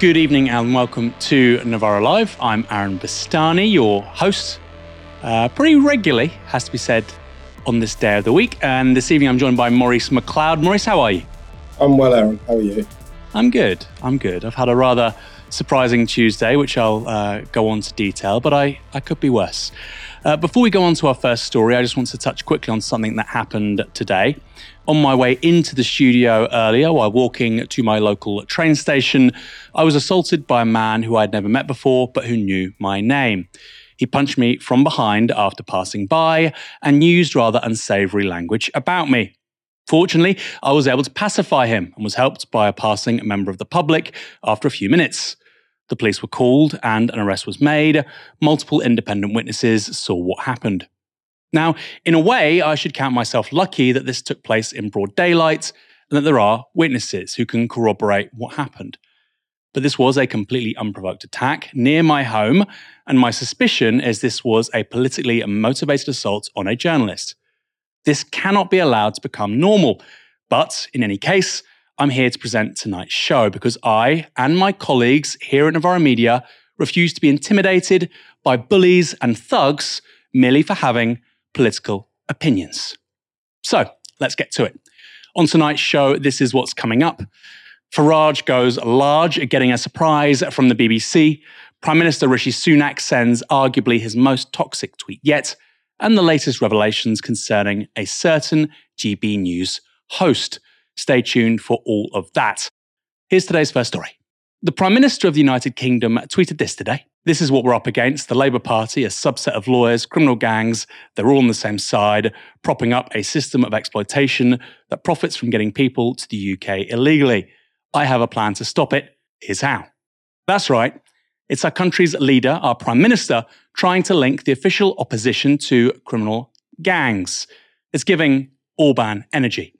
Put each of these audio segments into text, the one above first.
Good evening and welcome to Novara Live. I'm Aaron Bastani, your host. Uh, pretty regularly, has to be said, on this day of the week. And this evening I'm joined by Maurice McLeod. Maurice, how are you? I'm well, Aaron. How are you? I'm good. I'm good. I've had a rather surprising Tuesday, which I'll uh, go on to detail, but I, I could be worse. Uh, before we go on to our first story, I just want to touch quickly on something that happened today. On my way into the studio earlier, while walking to my local train station, I was assaulted by a man who I'd never met before, but who knew my name. He punched me from behind after passing by and used rather unsavory language about me. Fortunately, I was able to pacify him and was helped by a passing member of the public after a few minutes. The police were called and an arrest was made. Multiple independent witnesses saw what happened. Now, in a way, I should count myself lucky that this took place in broad daylight and that there are witnesses who can corroborate what happened. But this was a completely unprovoked attack near my home, and my suspicion is this was a politically motivated assault on a journalist. This cannot be allowed to become normal. But in any case, I'm here to present tonight's show because I and my colleagues here at Novara Media refuse to be intimidated by bullies and thugs merely for having political opinions. So let's get to it. On tonight's show, this is what's coming up. Farage goes large, getting a surprise from the BBC. Prime Minister Rishi Sunak sends arguably his most toxic tweet yet, and the latest revelations concerning a certain GB News host. Stay tuned for all of that. Here's today's first story. The Prime Minister of the United Kingdom tweeted this today. This is what we're up against the Labour Party, a subset of lawyers, criminal gangs, they're all on the same side, propping up a system of exploitation that profits from getting people to the UK illegally. I have a plan to stop it. Here's how. That's right. It's our country's leader, our Prime Minister, trying to link the official opposition to criminal gangs. It's giving Orban energy.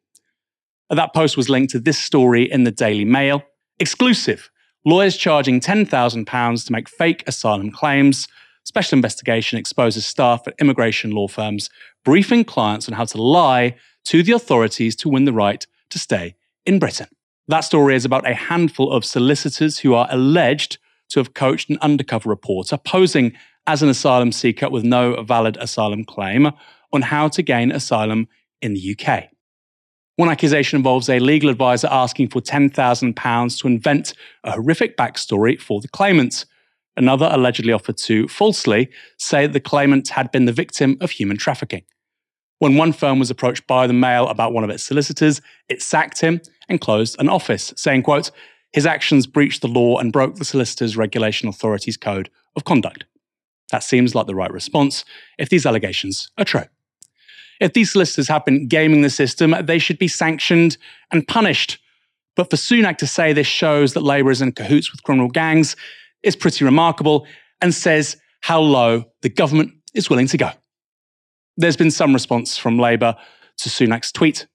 That post was linked to this story in the Daily Mail. Exclusive. Lawyers charging £10,000 to make fake asylum claims. Special investigation exposes staff at immigration law firms briefing clients on how to lie to the authorities to win the right to stay in Britain. That story is about a handful of solicitors who are alleged to have coached an undercover reporter posing as an asylum seeker with no valid asylum claim on how to gain asylum in the UK. One accusation involves a legal advisor asking for £10,000 to invent a horrific backstory for the claimant. Another allegedly offered to falsely say that the claimant had been the victim of human trafficking. When one firm was approached by the Mail about one of its solicitors, it sacked him and closed an office, saying, quote, his actions breached the law and broke the Solicitors Regulation Authority's code of conduct. That seems like the right response if these allegations are true. If these solicitors have been gaming the system, they should be sanctioned and punished. But for Sunak to say this shows that Labour is in cahoots with criminal gangs is pretty remarkable and says how low the government is willing to go. There's been some response from Labour to Sunak's tweet,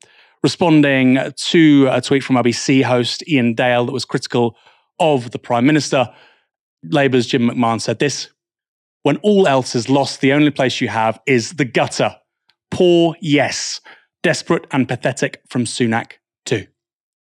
responding to a tweet from LBC host Iain Dale that was critical of the Prime Minister. Labour's Jim McMahon said this When all else is lost, the only place you have is the gutter. Poor, yes. Desperate and pathetic from Sunak, too.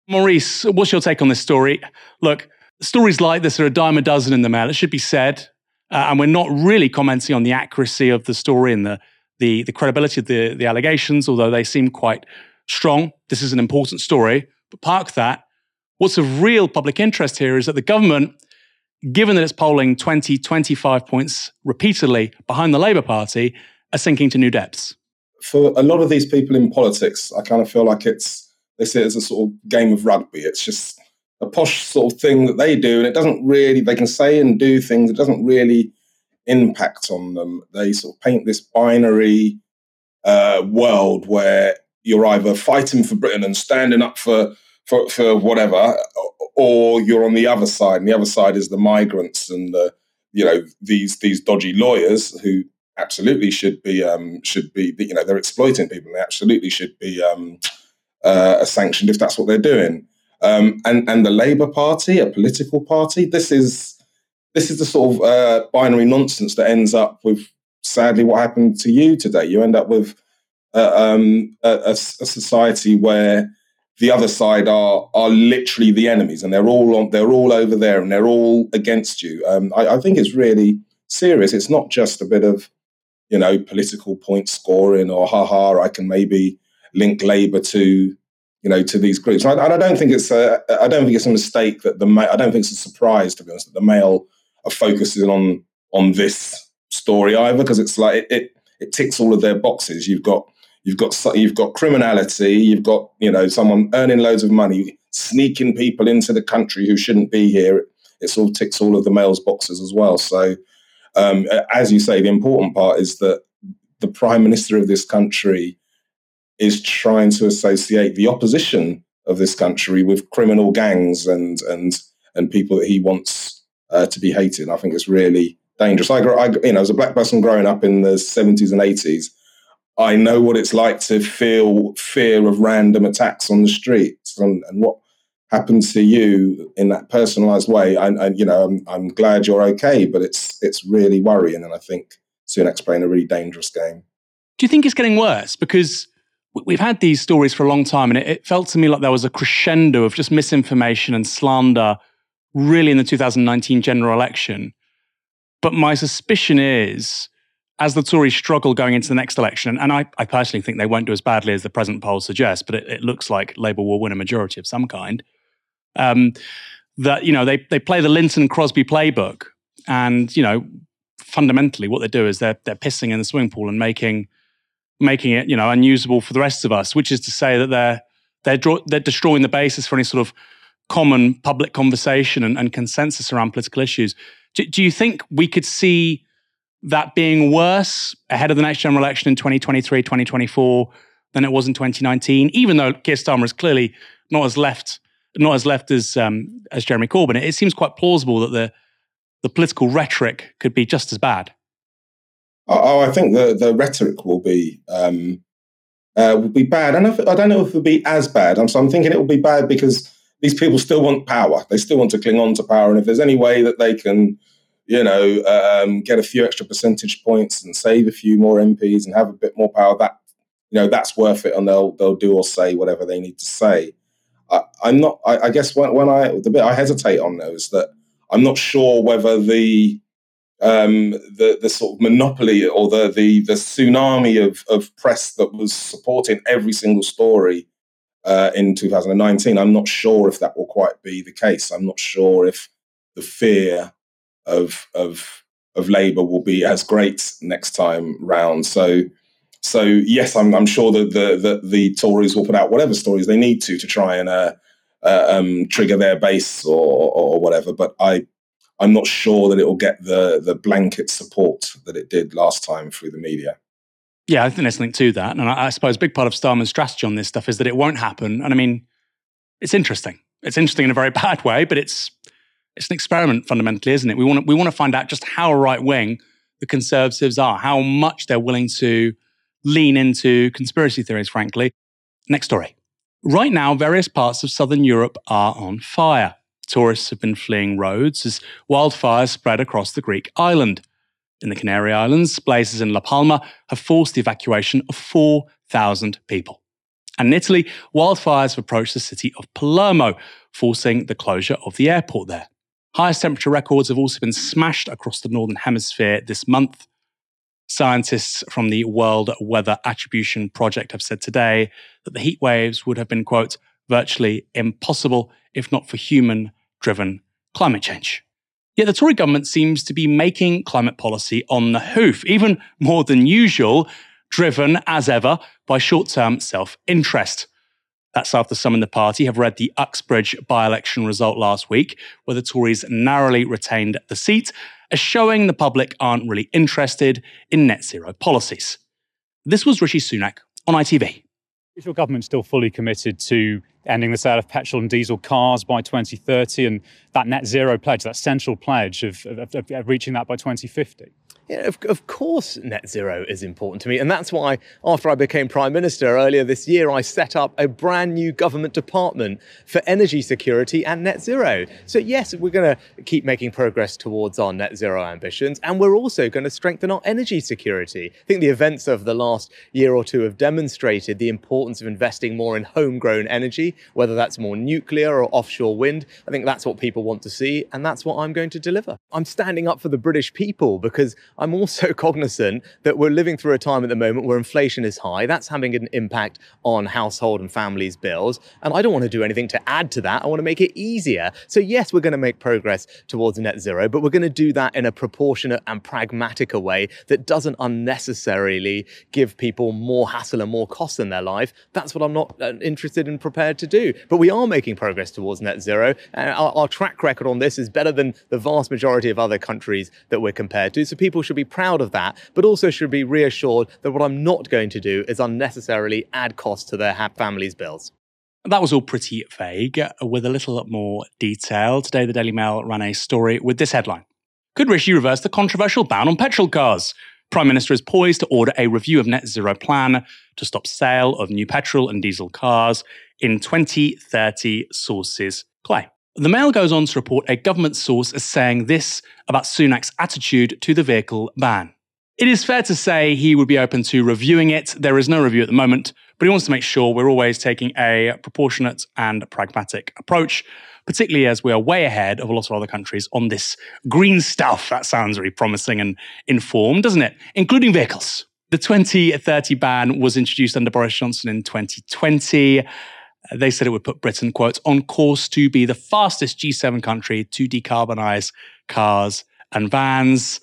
Maurice, what's your take on this story? Look, stories like this are a dime a dozen in the mail. It should be said. Uh, and we're not really commenting on the accuracy of the story and the, the, the credibility of the, the allegations, although they seem quite strong. This is an important story. But park that. What's of real public interest here is that the government, given that it's polling 20, 25 points repeatedly behind the Labour Party, are sinking to new depths for a lot of these people in politics, I kind of feel like it's they see it as a sort of game of rugby. It's just a posh sort of thing that they do, and it doesn't really. They can say and do things. It doesn't really impact on them. They sort of paint this binary uh, world where you're either fighting for Britain and standing up for for, for whatever, or you're on the other side. And the other side is the migrants and the you know these these dodgy lawyers who absolutely should be um, should be you know they're exploiting people. They absolutely should be um, uh, sanctioned if that's what they're doing. Um, and and the Labour Party, a political party, this is this is the sort of uh, binary nonsense that ends up with sadly what happened to you today. You end up with uh, um, a, a, society where the other side are are literally the enemies, and they're all on, they're all over there, and they're all against you. Um, I, I, think it's really serious. It's not just a bit of you know political point scoring or haha. I can maybe link Labour to you know to these groups. And I, I don't think it's a I don't think it's a mistake that the I don't think it's a surprise to be honest that the Mail are focusing on on this story either because it's like it, it it ticks all of their boxes. You've got You've got you've got criminality. You've got you know someone earning loads of money, sneaking people into the country who shouldn't be here. It sort of ticks all of the Mail's boxes as well. So, um, as you say, the important part is that the prime minister of this country is trying to associate the opposition of this country with criminal gangs and and and people that he wants uh, to be hated. I think it's really dangerous. I, I, you know, as a black person growing up in the seventies and eighties, I know what it's like to feel fear of random attacks on the streets and, and what happens to you in that personalized way. And, you know, I'm, I'm glad you're okay, but it's it's really worrying. And I think Sunak's playing a really dangerous game. Do you think it's getting worse? Because we've had these stories for a long time, and it, it felt to me like there was a crescendo of just misinformation and slander really in the 2019 general election. But my suspicion is as the Tories struggle going into the next election, and I, I personally think they won't do as badly as the present polls suggest, but it, it looks like Labour will win a majority of some kind. Um, that you know they they play the Lynton Crosby playbook, and you know fundamentally what they do is they're they're pissing in the swimming pool and making making it you know unusable for the rest of us, which is to say that they're they're draw, they're destroying the basis for any sort of common public conversation and, and consensus around political issues. Do, do you think we could see that being worse ahead of the next general election in 2023, 2024 than it was in 2019, even though Keir Starmer is clearly not as left, not as left as um, as Jeremy Corbyn. It, it seems quite plausible that the the political rhetoric could be just as bad. Oh, I think the the rhetoric will be um, uh, will be bad. I don't, know if, I don't know if it'll be as bad. I'm, so I'm thinking it will be bad because these people still want power. They still want to cling on to power, and if there's any way that they can you know, um, get a few extra percentage points and save a few more MPs and have a bit more power. That you know, that's worth it, and they'll they'll do or say whatever they need to say. I, am not. I, I, guess when, when I the bit I hesitate on though is that I'm not sure whether the um, the the sort of monopoly or the the the tsunami of of press that was supporting every single story uh, in 2019. I'm not sure if that will quite be the case. I'm not sure if the fear of of of Labour will be as great next time round. So so yes, I'm, I'm sure that the, the, the Tories will put out whatever stories they need to to try and uh, uh, um, trigger their base or, or whatever. But I I'm not sure that it will get the the blanket support that it did last time through the media. Yeah, I think there's something to that, and I, I suppose a big part of Starmer's strategy on this stuff is that it won't happen. And I mean, it's interesting. It's interesting in a very bad way, but it's it's an experiment fundamentally, isn't it? We want we want to find out just how right wing the Conservatives are, how much they're willing to lean into conspiracy theories, frankly. Next story. Right now, various parts of southern Europe are on fire. Tourists have been fleeing roads as wildfires spread across the Greek island. In the Canary Islands, blazes in La Palma have forced the evacuation of 4,000 people. And in Italy, wildfires have approached the city of Palermo, forcing the closure of the airport there. Highest temperature records have also been smashed across the Northern Hemisphere this month. Scientists from the World Weather Attribution Project have said today that the heat waves would have been, quote, virtually impossible if not for human driven climate change. Yet the Tory government seems to be making climate policy on the hoof, even more than usual, driven as ever by short term self interest. That's after some in the party have read the Uxbridge by election result last week, where the Tories narrowly retained the seat, as showing the public aren't really interested in net zero policies. This was Rishi Sunak on ITV. Is your government still fully committed to ending the sale of petrol and diesel cars by 2030 and that net zero pledge, that central pledge of, of, of reaching that by 2050? Yeah, of, of course, net zero is important to me. And that's why, after I became Prime Minister earlier this year, I set up a brand new government department for energy security and net zero. So, yes, we're going to keep making progress towards our net zero ambitions. And we're also going to strengthen our energy security. I think the events of the last year or two have demonstrated the importance of investing more in homegrown energy, whether that's more nuclear or offshore wind. I think that's what people want to see. And that's what I'm going to deliver. I'm standing up for the British people because I'm also cognizant that we're living through a time at the moment where inflation is high. That's having an impact on household and families' bills. And I don't want to do anything to add to that. I want to make it easier. So, yes, we're going to make progress towards net zero, but we're going to do that in a proportionate and pragmatic way that doesn't unnecessarily give people more hassle and more cost in their life. That's what I'm not uh, interested and in prepared to do. But we are making progress towards net zero. And our, our track record on this is better than the vast majority of other countries that we're compared to. So people should be proud of that, but also should be reassured that what I'm not going to do is unnecessarily add cost to their families' bills. That was all pretty vague. Uh, with a little more detail, today the Daily Mail ran a story with this headline Could Rishi reverse the controversial ban on petrol cars? Prime Minister is poised to order a review of net zero plan to stop sale of new petrol and diesel cars in 2030, sources claim. The Mail goes on to report a government source as saying this about Sunak's attitude to the vehicle ban. It is fair to say he would be open to reviewing it. There is no review at the moment, but he wants to make sure we're always taking a proportionate and pragmatic approach, particularly as we are way ahead of a lot of other countries on this green stuff. That sounds really promising and informed, doesn't it? Including vehicles. The 2030 ban was introduced under Boris Johnson in 2020. They said it would put Britain, quote, on course to be the fastest G7 country to decarbonise cars and vans.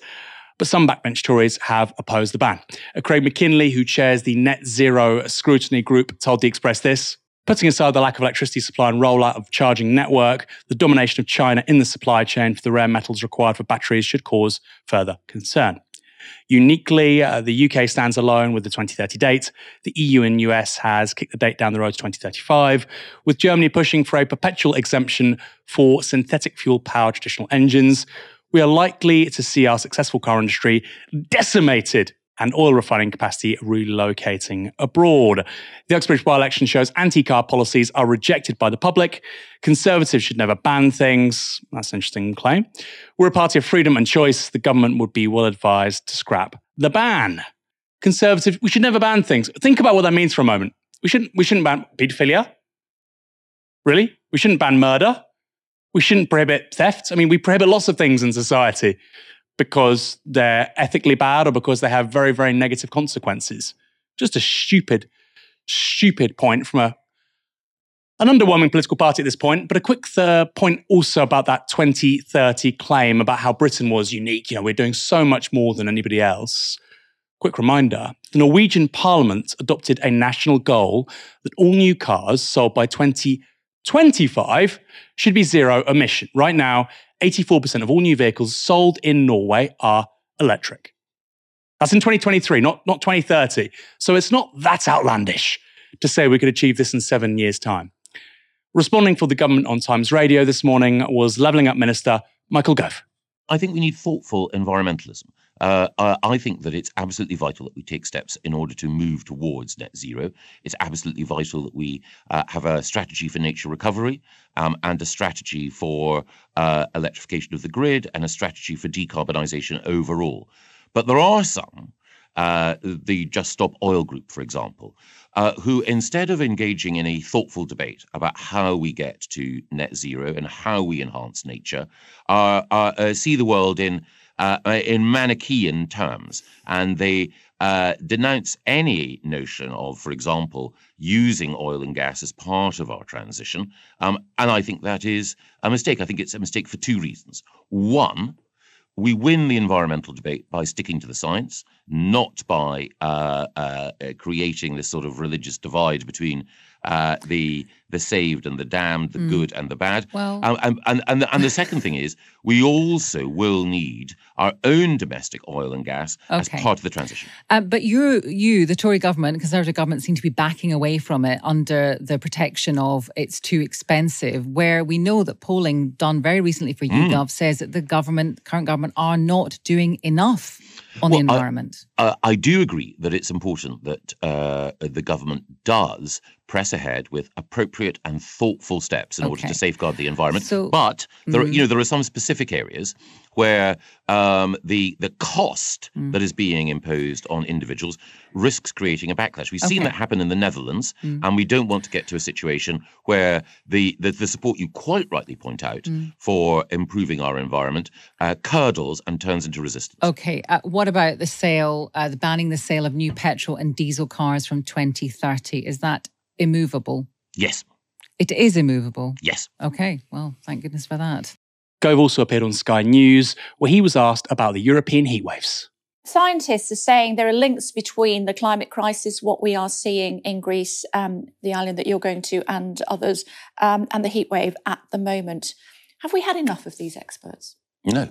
But some backbench Tories have opposed the ban. Uh, Craig Mackinlay, who chairs the Net Zero Scrutiny Group, told The Express this. Putting aside the lack of electricity supply and rollout of charging network, the domination of China in the supply chain for the rare metals required for batteries should cause further concern. Uniquely, uh, the UK stands alone with the 2030 date. The EU and US has kicked the date down the road to 2035, with Germany pushing for a perpetual exemption for synthetic fuel powered traditional engines. We are likely to see our successful car industry decimated and oil refining capacity relocating abroad. The Uxbridge by election shows anti car policies are rejected by the public. Conservatives should never ban things. That's an interesting claim. We're a party of freedom and choice. The government would be well advised to scrap the ban. Conservatives, we should never ban things. Think about what that means for a moment. We shouldn't, we shouldn't ban paedophilia. Really? We shouldn't ban murder. We shouldn't prohibit theft. I mean, we prohibit lots of things in society because they're ethically bad or because they have very, very negative consequences. Just a stupid, stupid point from a an underwhelming political party at this point, but a quick point also about that 2030 claim about how Britain was unique. You know, we're doing so much more than anybody else. Quick reminder the Norwegian parliament adopted a national goal that all new cars sold by 2025 should be zero emission. Right now, 84% of all new vehicles sold in Norway are electric. That's in 2023, not, not 2030. So it's not that outlandish to say we could achieve this in seven years' time. Responding for the government on Times Radio this morning was Levelling Up Minister Michael Gove. I think we need thoughtful environmentalism. Uh, I think that it's absolutely vital that we take steps in order to move towards net zero. It's absolutely vital that we uh, have a strategy for nature recovery um, and a strategy for uh, electrification of the grid and a strategy for decarbonisation overall. But there are some, uh, the Just Stop Oil Group, for example, uh, who instead of engaging in a thoughtful debate about how we get to net zero and how we enhance nature, uh, see the world in uh, uh, in Manichaean terms, and they uh, denounce any notion of, for example, using oil and gas as part of our transition. Um, and I think that is a mistake. I think it's a mistake for two reasons. One, we win the environmental debate by sticking to the science, not by uh, uh, creating this sort of religious divide between uh, the the saved and the damned, the mm. good and the bad. Well, um, and, and, and, the, and the second thing is we also will need our own domestic oil and gas okay. as part of the transition. Uh, but you, you, the Tory government, Conservative government, seem to be backing away from it under the protection of it's too expensive. Where we know that polling done very recently for YouGov mm. says that the government, current government, are not doing enough on well, the environment? I, I, do agree that it's important that uh, the government does press ahead with appropriate and thoughtful steps in okay. order to safeguard the environment. So, but there, mm-hmm. are, you know, there are some specific areas where um, the the cost mm. that is being imposed on individuals risks creating a backlash. We've okay. seen that happen in the Netherlands, mm. and we don't want to get to a situation where the the, the support you quite rightly point out mm. for improving our environment uh, curdles and turns into resistance. Okay, uh, what about the sale, uh, the banning the sale of new petrol and diesel cars from 2030? Is that immovable? Yes. It is immovable? Yes. Okay, well, thank goodness for that. Gove also appeared on Sky News, where he was asked about the European heatwaves. Scientists are saying there are links between the climate crisis, what we are seeing in Greece, um, the island that you're going to, and others, um, and the heatwave at the moment. Have we had enough of these experts? No.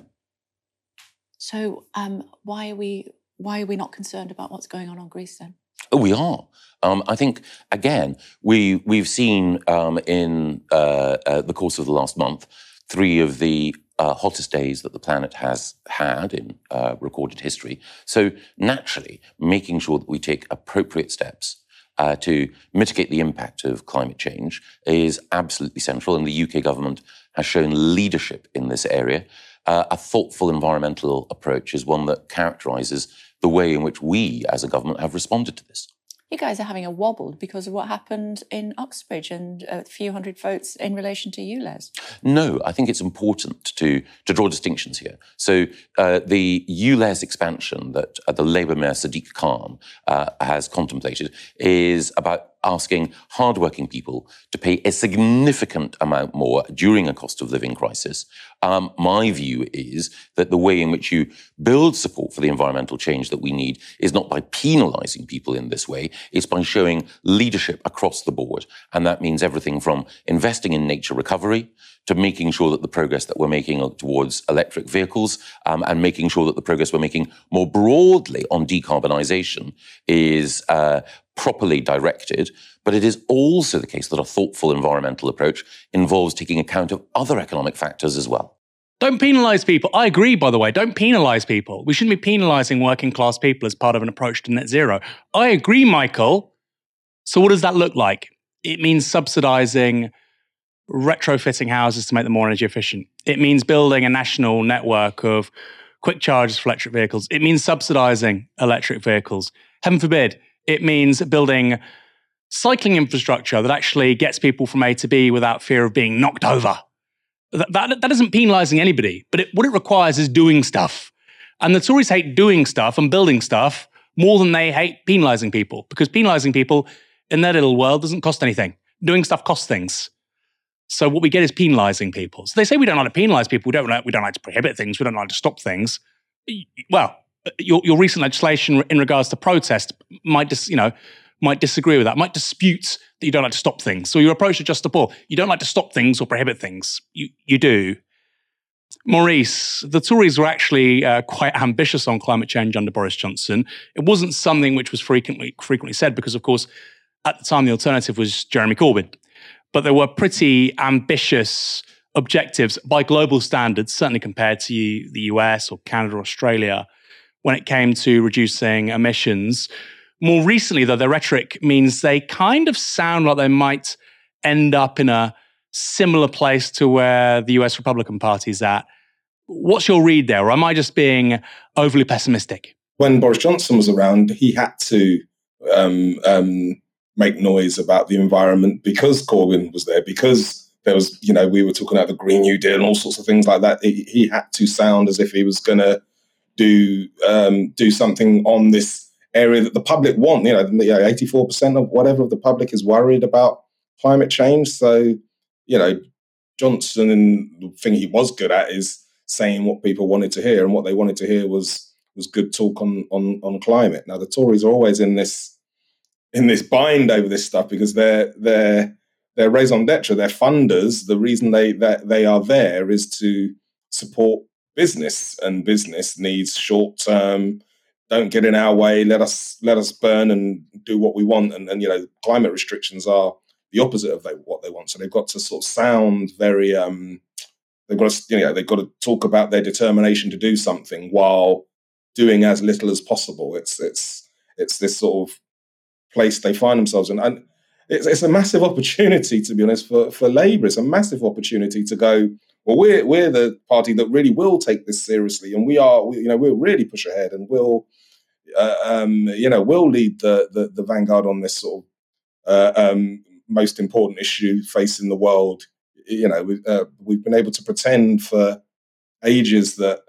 So um, why are we why are we not concerned about what's going on on Greece then? Oh, we are. Um, I think again we we've seen um, in uh, uh, the course of the last month three of the uh, hottest days that the planet has had in uh, recorded history. So naturally, making sure that we take appropriate steps uh, to mitigate the impact of climate change is absolutely central, and the UK government has shown leadership in this area. Uh, a thoughtful environmental approach is one that characterises the way in which we as a government have responded to this. You guys are having a wobble because of what happened in Uxbridge and a few hundred votes in relation to ULEZ. No, I think it's important to, to draw distinctions here. So uh, the ULEZ expansion that uh, the Labour Mayor Sadiq Khan uh, has contemplated is about asking hardworking people to pay a significant amount more during a cost of living crisis. Um, my view is that the way in which you build support for the environmental change that we need is not by penalizing people in this way, it's by showing leadership across the board. And that means everything from investing in nature recovery to making sure that the progress that we're making towards electric vehicles um, and making sure that the progress we're making more broadly on decarbonisation is uh, properly directed. But it is also the case that a thoughtful environmental approach involves taking account of other economic factors as well. Don't penalise people. I agree, by the way. Don't penalise people. We shouldn't be penalising working class people as part of an approach to net zero. I agree, Michael. So, what does that look like? It means subsidising retrofitting houses to make them more energy efficient. It means building a national network of quick charges for electric vehicles. It means subsidizing electric vehicles. Heaven forbid, it means building cycling infrastructure that actually gets people from A to B without fear of being knocked over. That, that, that isn't penalizing anybody, but it, what it requires is doing stuff. And the Tories hate doing stuff and building stuff more than they hate penalizing people because penalizing people in their little world doesn't cost anything. Doing stuff costs things. So what we get is penalizing people. So they say we don't like to penalize people. We don't like, we don't like to prohibit things. We don't like to stop things. Well, your, your recent legislation in regards to protest might dis, you know might disagree with that. Might dispute that you don't like to stop things. So your approach to just the poor, you don't like to stop things or prohibit things. You you do. Maurice, the Tories were actually uh, quite ambitious on climate change under Boris Johnson. It wasn't something which was frequently frequently said because, of course, at the time the alternative was Jeremy Corbyn but there were pretty ambitious objectives by global standards, certainly compared to the US or Canada or Australia, when it came to reducing emissions. More recently, though, their rhetoric means they kind of sound like they might end up in a similar place to where the US Republican Party is at. What's your read there, or am I just being overly pessimistic? When Boris Johnson was around, he had to um, um, make noise about the environment because Corbyn was there, because there was, you know, we were talking about the Green New Deal and all sorts of things like that. He, he had to sound as if he was going to do um, do something on this area that the public want. You know, eighty four percent of whatever of the public is worried about climate change. So, you know, Johnson and the thing he was good at is saying what people wanted to hear, and what they wanted to hear was was good talk on on on climate. Now, the Tories are always in this in this bind over this stuff because they're they're they're raison d'etre, they're funders. The reason they that they are there is to support business, and business needs short term. Don't get in our way. Let us let us burn and do what we want. And, and you know, climate restrictions are the opposite of they, what they want. So they've got to sort of sound very. Um, they've got to you know they've got to talk about their determination to do something while doing as little as possible. It's it's it's this sort of place they find themselves in, and it's, it's a massive opportunity to be honest for for Labour. It's a massive opportunity to go. Well, we're we're the party that really will take this seriously, and we are. We, you know, we'll really push ahead, and we'll, uh, um, you know, we'll lead the, the, the vanguard on this sort of uh, um, most important issue facing the world. You know, we, uh, we've been able to pretend for ages that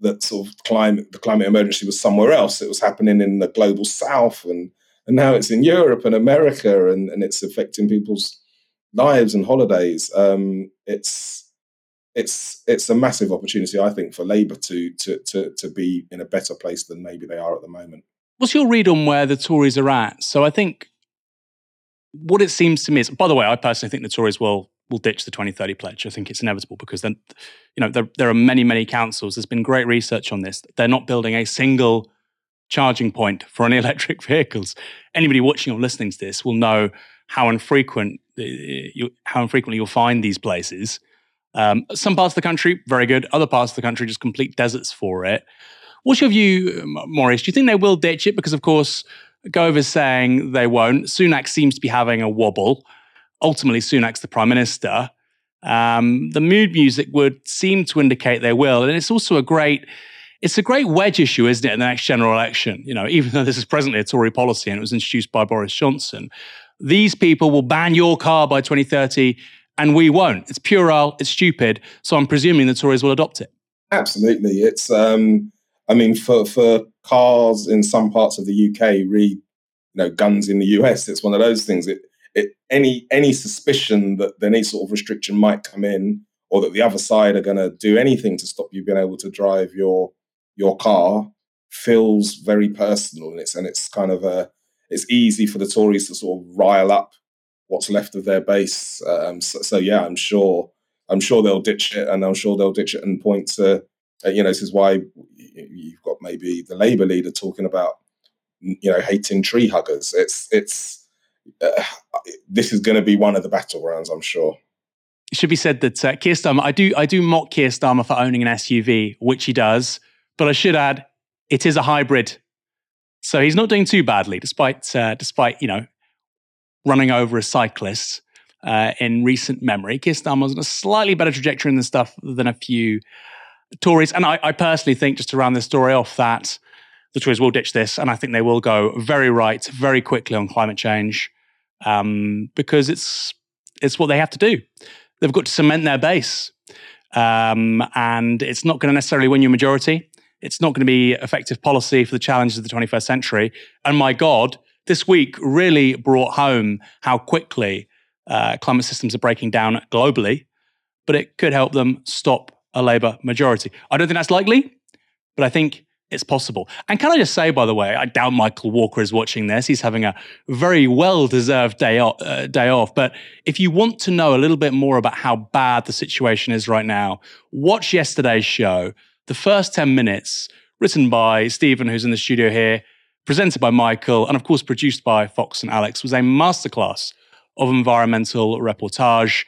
that sort of climate the climate emergency was somewhere else. It was happening in the global south and and now it's in Europe and America and, and it's affecting people's lives and holidays. Um, it's it's it's a massive opportunity, I think, for Labour to to to to be in a better place than maybe they are at the moment. What's your read on where the Tories are at? So I think what it seems to me is, by the way, I personally think the Tories will will ditch the 2030 pledge. I think it's inevitable because then, you know, there, there are many, many councils. There's been great research on this. They're not building a single charging point for any electric vehicles. Anybody watching or listening to this will know how infrequent eh, you, how infrequently you'll find these places. Um, some parts of the country very good, other parts of the country just complete deserts for it. What's your view, Maurice? Do you think they will ditch it? Because of course, Gover's saying they won't. Sunak seems to be having a wobble ultimately Sunak's the prime minister, um, the mood music would seem to indicate they will. And it's also a great, it's a great wedge issue, isn't it, in the next general election? You know, even though this is presently a Tory policy and it was introduced by Boris Johnson, these people will ban your car by 2030 and we won't. It's puerile, it's stupid. So I'm presuming the Tories will adopt it. Absolutely. It's, um, I mean, for, for cars in some parts of the UK, read, you know, guns in the US, it's one of those things. It, it, any any suspicion that any sort of restriction might come in, or that the other side are going to do anything to stop you being able to drive your your car, feels very personal, and it's and it's kind of a it's easy for the Tories to sort of rile up what's left of their base. Um, so, so, yeah, I'm sure I'm sure they'll ditch it, and I'm sure they'll ditch it and point to uh, you know this is why you've got maybe the Labour leader talking about you know hating tree huggers. It's it's uh, this is going to be one of the battlegrounds, I'm sure. It should be said that uh, Keir Starmer, I do, I do mock Keir Starmer for owning an SUV, which he does, but I should add, it is a hybrid, so he's not doing too badly, despite, uh, despite you know, running over a cyclist uh, in recent memory. Keir was on a slightly better trajectory in the stuff than a few Tories, and I, I personally think, just to round this story off, that the Tories will ditch this, and I think they will go very right, very quickly on climate change um, because it's it's what they have to do. They've got to cement their base, um, and it's not going to necessarily win you a majority. It's not going to be effective policy for the challenges of the 21st century. And my God, this week really brought home how quickly uh, climate systems are breaking down globally, but it could help them stop a Labour majority. I don't think that's likely, but I think it's possible. And can I just say, by the way, I doubt Michael Walker is watching this. He's having a very well deserved day, uh, day off. But if you want to know a little bit more about how bad the situation is right now, watch yesterday's show. The first 10 minutes, written by Stephen, who's in the studio here, presented by Michael, and of course produced by Fox and Alex, was a masterclass of environmental reportage.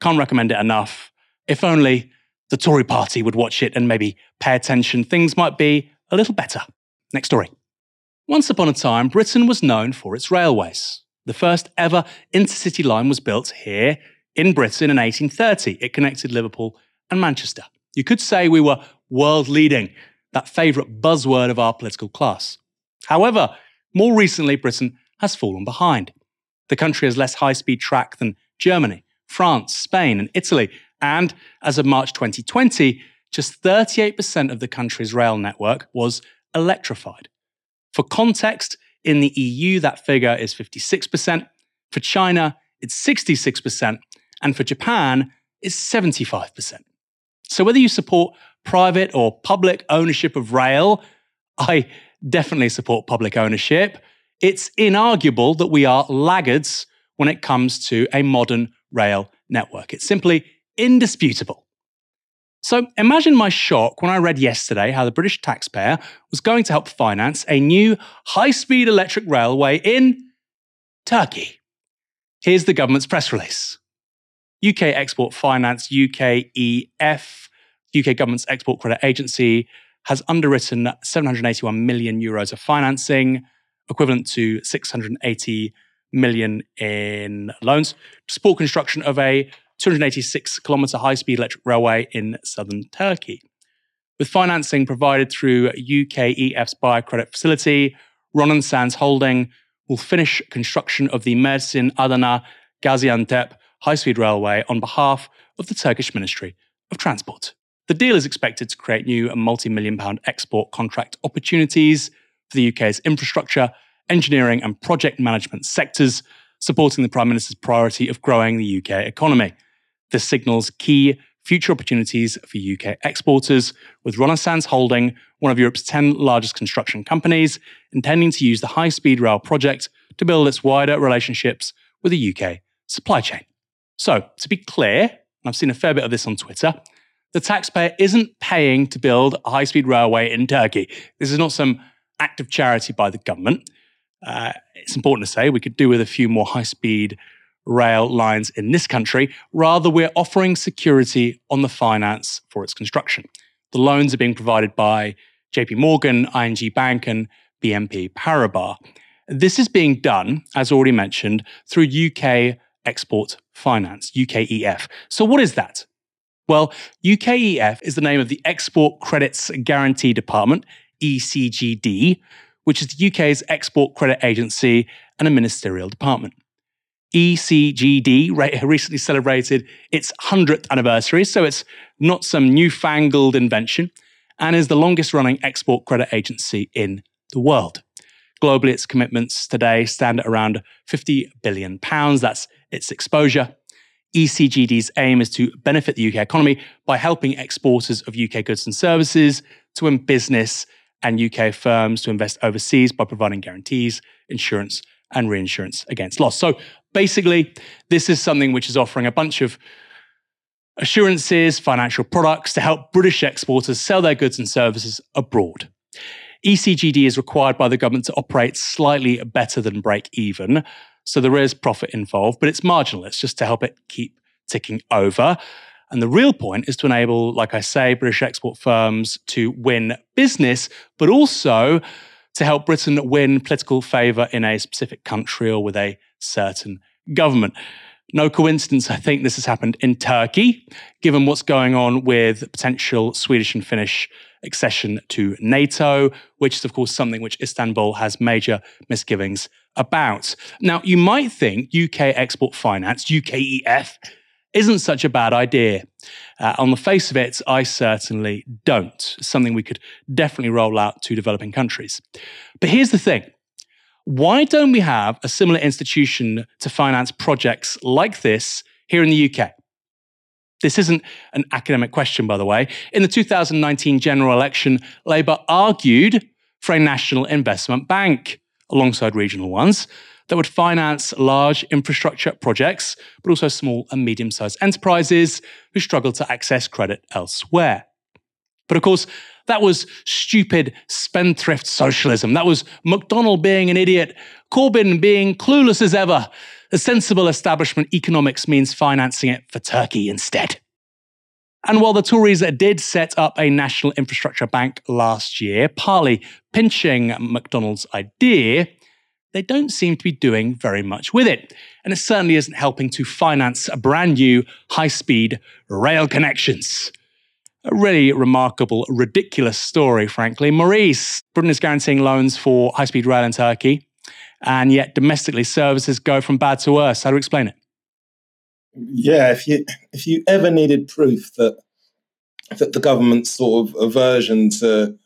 Can't recommend it enough. If only the Tory party would watch it and maybe pay attention, things might be a little better. Next story. Once upon a time, Britain was known for its railways. The first ever intercity line was built here in Britain in 1830. It connected Liverpool and Manchester. You could say we were world leading, that favourite buzzword of our political class. However, more recently, Britain has fallen behind. The country has less high speed track than Germany, France, Spain, and Italy. And as of March 2020, just 38% of the country's rail network was electrified. For context, in the EU, that figure is 56%. For China, it's 66%. And for Japan, it's 75%. So whether you support private or public ownership of rail, I definitely support public ownership. It's inarguable that we are laggards when it comes to a modern rail network. It's simply indisputable. So imagine my shock when I read yesterday how the British taxpayer was going to help finance a new high speed electric railway in Turkey. Here's the government's press release UK Export Finance, UKEF, UK Government's Export Credit Agency, has underwritten 781 million euros of financing, equivalent to 680 million in loans, to support construction of a 286 kilometre high speed electric railway in southern Turkey. With financing provided through UKEF's buyer credit facility, Rönesans Holding will finish construction of the Mersin Adana Gaziantep high speed railway on behalf of the Turkish Ministry of Transport. The deal is expected to create new and multi million pound export contract opportunities for the UK's infrastructure, engineering, and project management sectors, supporting the Prime Minister's priority of growing the UK economy. This signals key future opportunities for UK exporters, with Renaissance Holding, one of Europe's 10 largest construction companies, intending to use the high speed rail project to build its wider relationships with the UK supply chain. So, to be clear, I've seen a fair bit of this on Twitter, the taxpayer isn't paying to build a high speed railway in Turkey. This is not some act of charity by the government. Uh, it's important to say we could do with a few more high speed rail lines in this country. Rather, we're offering security on the finance for its construction. The loans are being provided by JP Morgan, ING Bank, and BNP Paribas. This is being done, as already mentioned, through UK Export Finance, UKEF. So, what is that? Well, UKEF is the name of the Export Credits Guarantee Department, ECGD, which is the UK's export credit agency and a ministerial department. ECGD recently celebrated its 100th anniversary, so it's not some newfangled invention, and is the longest running export credit agency in the world. Globally, its commitments today stand at around 50 billion pounds. That's its exposure. ECGD's aim is to benefit the UK economy by helping exporters of UK goods and services to win business and UK firms to invest overseas by providing guarantees, insurance, and reinsurance against loss. So basically, this is something which is offering a bunch of assurances, financial products to help British exporters sell their goods and services abroad. ECGD is required by the government to operate slightly better than break even. So there is profit involved, but it's marginal. It's just to help it keep ticking over. And the real point is to enable, like I say, British export firms to win business, but also to help Britain win political favour in a specific country or with a certain government. No coincidence, I think this has happened in Turkey, given what's going on with potential Swedish and Finnish accession to NATO, which is, of course, something which Istanbul has major misgivings about. Now, you might think UK export finance, UKEF, isn't such a bad idea. Uh, on the face of it, I certainly don't. something we could definitely roll out to developing countries. But here's the thing why don't we have a similar institution to finance projects like this here in the UK? This isn't an academic question, by the way. In the 2019 general election, Labour argued for a national investment bank alongside regional ones that would finance large infrastructure projects, but also small and medium sized enterprises who struggle to access credit elsewhere. But of course, that was stupid spendthrift socialism. That was McDonnell being an idiot, Corbyn being clueless as ever. A sensible establishment economics means financing it for Turkey instead. And while the Tories did set up a national infrastructure bank last year, partly pinching McDonnell's idea, they don't seem to be doing very much with it. And it certainly isn't helping to finance brand new high speed rail connections. A really remarkable, ridiculous story, frankly. Maurice, Britain is guaranteeing loans for high speed rail in Turkey, and yet domestically services go from bad to worse. How do you explain it? Yeah, if you if you ever needed proof that that the government's sort of aversion to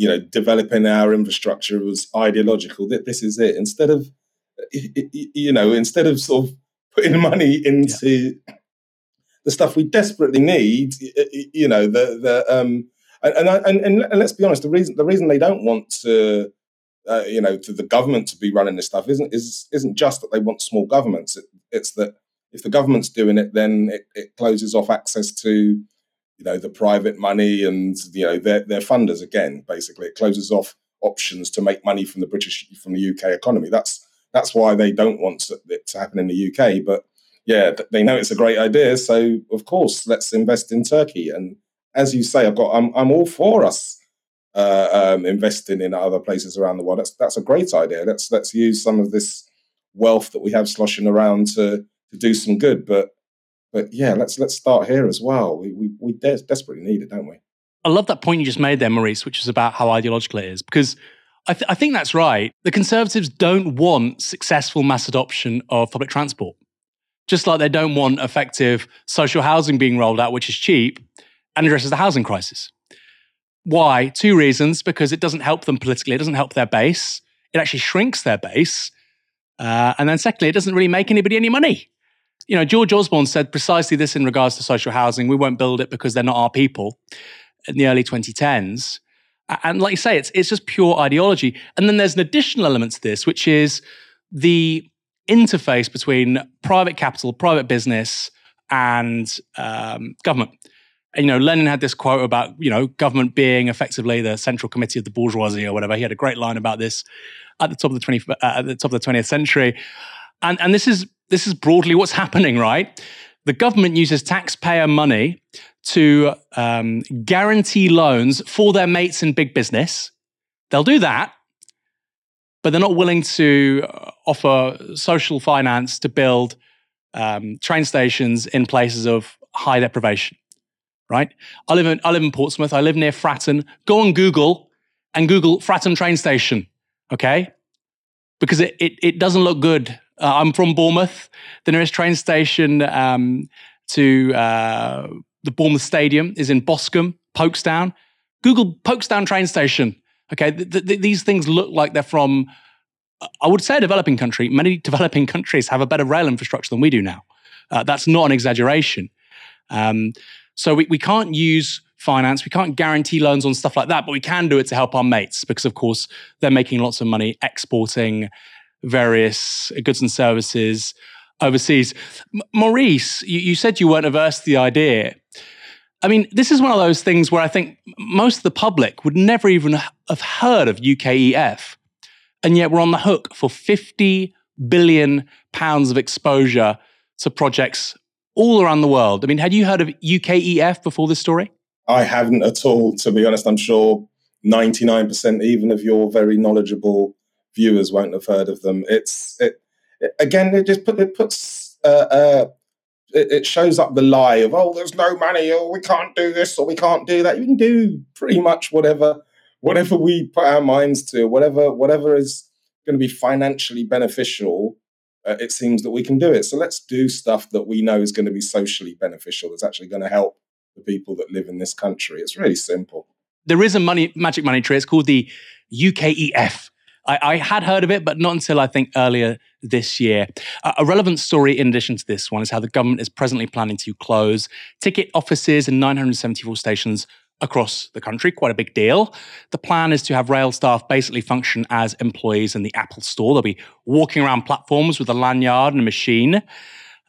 you know, developing our infrastructure was ideological. that This is it. Instead of, you know, instead of sort of putting money into yeah. the stuff we desperately need, you know, the the um, and and, and and let's be honest, the reason the reason they don't want to. Uh, you know, to the government to be running this stuff isn't is isn't just that they want small governments. It, it's that if the government's doing it, then it, it closes off access to you know the private money and you know their their funders again. Basically, it closes off options to make money from the British from the UK economy. That's that's why they don't want it to happen in the UK. But yeah, they know it's a great idea, so of course let's invest in Turkey. And as you say, I've got I'm I'm all for us uh, um, investing in other places around the world. That's that's a great idea. Let's let's use some of this wealth that we have sloshing around to to do some good. But but yeah, let's let's start here as well. We we, we de- desperately need it, don't we? I love that point you just made there, Maurice, which is about how ideological it is, because I, th- I think that's right. The Conservatives don't want successful mass adoption of public transport, just like they don't want effective social housing being rolled out, which is cheap and addresses the housing crisis. Why? Two reasons because it doesn't help them politically, it doesn't help their base, it actually shrinks their base. Uh, and then, secondly, it doesn't really make anybody any money. You know, George Osborne said precisely this in regards to social housing. We won't build it because they're not our people in the early 2010s. And like you say, it's, it's just pure ideology. And then there's an additional element to this, which is the interface between private capital, private business, and um, government. And, you know, Lenin had this quote about, you know, government being effectively the central committee of the bourgeoisie or whatever. He had a great line about this at the top of the 20, uh, at the top of the 20th century. And, and this is this is broadly what's happening, right? The government uses taxpayer money to um, guarantee loans for their mates in big business. They'll do that, but they're not willing to offer social finance to build um, train stations in places of high deprivation right? I live in I live in Portsmouth. I live near Fratton. Go on Google and Google Fratton train station, okay? Because it it, it doesn't look good. Uh, I'm from Bournemouth. The nearest train station um, to uh, the Bournemouth Stadium is in Boscombe, Pokesdown. Google Pokesdown train station. Okay, th- th- these things look like they're from. I would say a developing country. Many developing countries have a better rail infrastructure than we do now. Uh, that's not an exaggeration. Um, so we, we can't use finance, we can't guarantee loans on stuff like that, but we can do it to help our mates because, of course, they're making lots of money exporting various goods and services overseas. M- Maurice, you, you said you weren't averse to the idea. I mean, this is one of those things where I think most of the public would never even have heard of UKEF. And yet we're on the hook for 50 billion pounds of exposure to projects all around the world. I mean, had you heard of UKEF before this story? I haven't at all, to be honest. I'm sure 99% even of your very knowledgeable viewers won't have heard of them. It's it, it again, it just put, it puts uh, uh, it, it, shows up the lie of oh, there's no money, or we can't do this, or we can't do that. You can do pretty much whatever whatever we put our minds to, whatever whatever is going to be financially beneficial uh, it seems that we can do it. So let's do stuff that we know is going to be socially beneficial, that's actually going to help the people that live in this country. It's really simple. There is a money magic money tree. It's called the UKEF. I, I had heard of it, but not until I think earlier this year. Uh, a relevant story in addition to this one is how the government is presently planning to close ticket offices in 974 stations across the country, quite a big deal. The plan is to have rail staff basically function as employees in the Apple store. They'll be walking around platforms with a lanyard and a machine.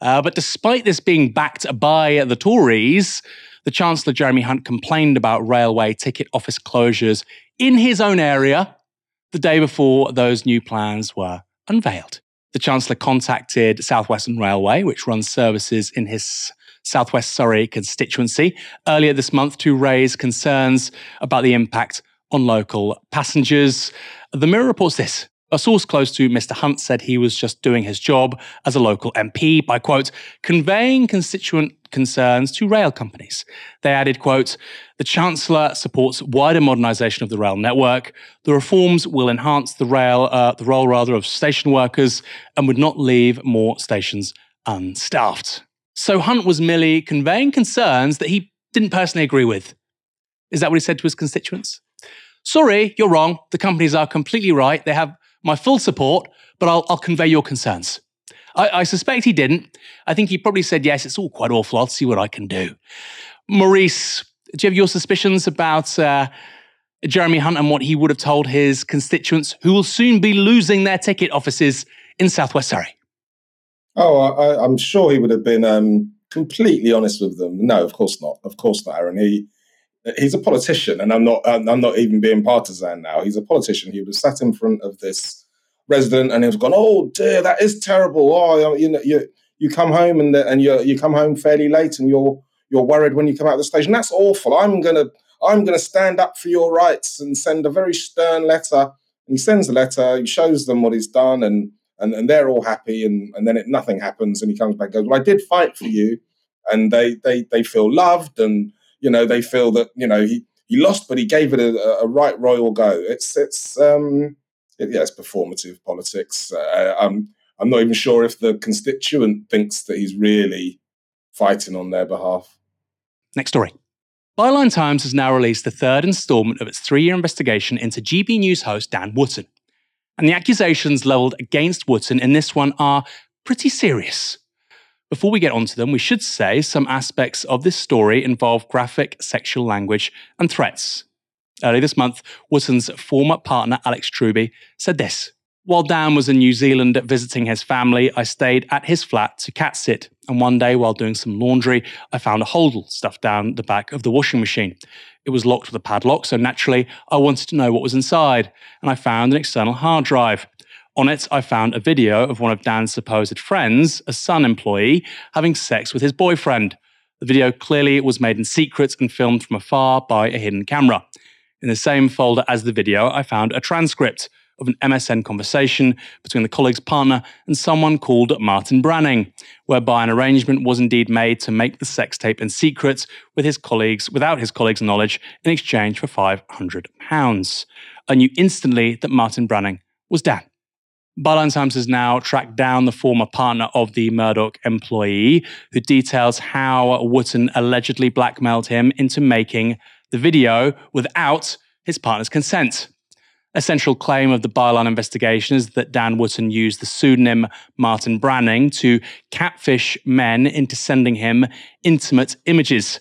Uh, but despite this being backed by the Tories, the Chancellor Jeremy Hunt complained about railway ticket office closures in his own area the day before those new plans were unveiled. The Chancellor contacted Southwestern Railway, which runs services in his Southwest Surrey constituency earlier this month to raise concerns about the impact on local passengers. The Mirror reports this. A source close to Mr. Hunt said he was just doing his job as a local MP by, quote, conveying constituent concerns to rail companies. They added, quote, the Chancellor supports wider modernisation of the rail network. The reforms will enhance the rail, uh, the role rather of station workers and would not leave more stations unstaffed. So Hunt was merely conveying concerns that he didn't personally agree with. Is that what he said to his constituents? Sorry, you're wrong. The companies are completely right. They have my full support, but I'll, I'll convey your concerns. I, I, suspect he didn't. I think he probably said, yes, it's all quite awful. I'll see what I can do. Maurice, do you have your suspicions about uh, Jeremy Hunt and what he would have told his constituents who will soon be losing their ticket offices in Southwest Surrey? Oh, I, am sure he would have been um, completely honest with them. No, of course not. Of course not, Aaron. He he's a politician, and I'm not. I'm not even being partisan now. He's a politician. He have sat in front of this resident and he was gone. Oh dear, that is terrible. Oh, you know, you you come home and and you you come home fairly late, and you're you're worried when you come out of the station. That's awful. I'm gonna I'm going to stand up for your rights and send a very stern letter. And he sends a letter, he shows them what he's done, and and, and they're all happy. And, and then it, nothing happens. And he comes back and goes, Well, I did fight for you. And they, they, they feel loved and, you know, they feel that, you know, he, he lost, but he gave it a, a right royal go. It's, it's, um, it, yeah, it's performative politics. Uh, I'm, I'm not even sure if the constituent thinks that he's really fighting on their behalf. Next story. Byline Times has now released the third instalment of its three year investigation into GB News host Dan Wootton. And the accusations levelled against Wootton in this one are pretty serious. Before we get onto them, we should say some aspects of this story involve graphic sexual language and threats. Early this month, Wootton's former partner Alex Truby said this while Dan was in New Zealand visiting his family, I stayed at his flat to cat sit. And one day, while doing some laundry, I found a hodl stuffed down the back of the washing machine. It was locked with a padlock, so naturally, I wanted to know what was inside. And I found an external hard drive. On it, I found a video of one of Dan's supposed friends, a Sun employee, having sex with his boyfriend. The video clearly was made in secret and filmed from afar by a hidden camera. In the same folder as the video, I found a transcript of an MSN conversation between the colleague's partner and someone called Martin Branning, whereby an arrangement was indeed made to make the sex tape in secret with his colleagues without his colleagues' knowledge in exchange for £500. I knew instantly that Martin Branning was Dan. Byline Times has now tracked down the former partner of the Murdoch employee, who details how Wootton allegedly blackmailed him into making the video without his partner's consent. A central claim of the Byline investigation is that Dan Wootton used the pseudonym Martin Branning to catfish men into sending him intimate images.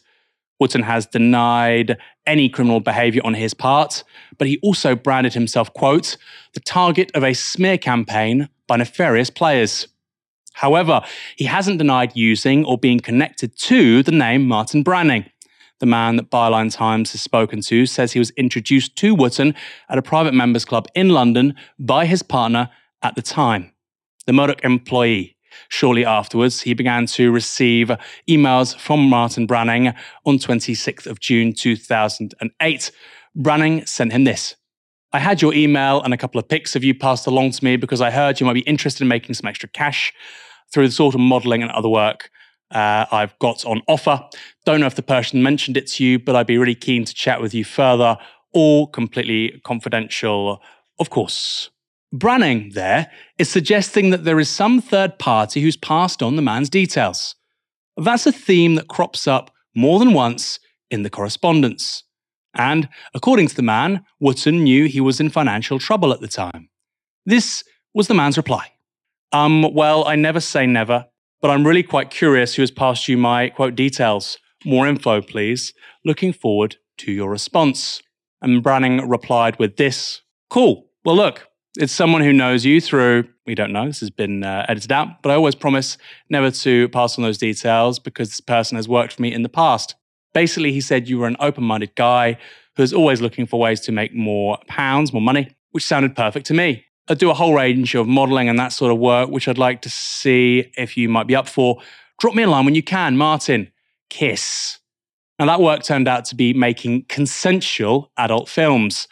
Wootton has denied any criminal behavior on his part, but he also branded himself, quote, the target of a smear campaign by nefarious players. However, he hasn't denied using or being connected to the name Martin Branning the man that Byline Times has spoken to, says he was introduced to Wootton at a private members club in London by his partner at the time, the Murdoch employee. Shortly afterwards, he began to receive emails from Martin Branning on 26th of June 2008. Branning sent him this. I had your email and a couple of pics of you passed along to me because I heard you might be interested in making some extra cash through the sort of modeling and other work uh, I've got on offer. Don't know if the person mentioned it to you, but I'd be really keen to chat with you further, all completely confidential, of course. Branning there is suggesting that there is some third party who's passed on the man's details. That's a theme that crops up more than once in the correspondence. And according to the man, Wootton knew he was in financial trouble at the time. This was the man's reply. Um, well, I never say never, but I'm really quite curious who has passed you my quote details. More info, please. Looking forward to your response. And Branning replied with this Cool. Well, look, it's someone who knows you through, we don't know, this has been uh, edited out, but I always promise never to pass on those details because this person has worked for me in the past. Basically, he said you were an open minded guy who's always looking for ways to make more pounds, more money, which sounded perfect to me. I do a whole range of modeling and that sort of work, which I'd like to see if you might be up for. Drop me a line when you can, Martin. Kiss. Now, that work turned out to be making consensual adult films.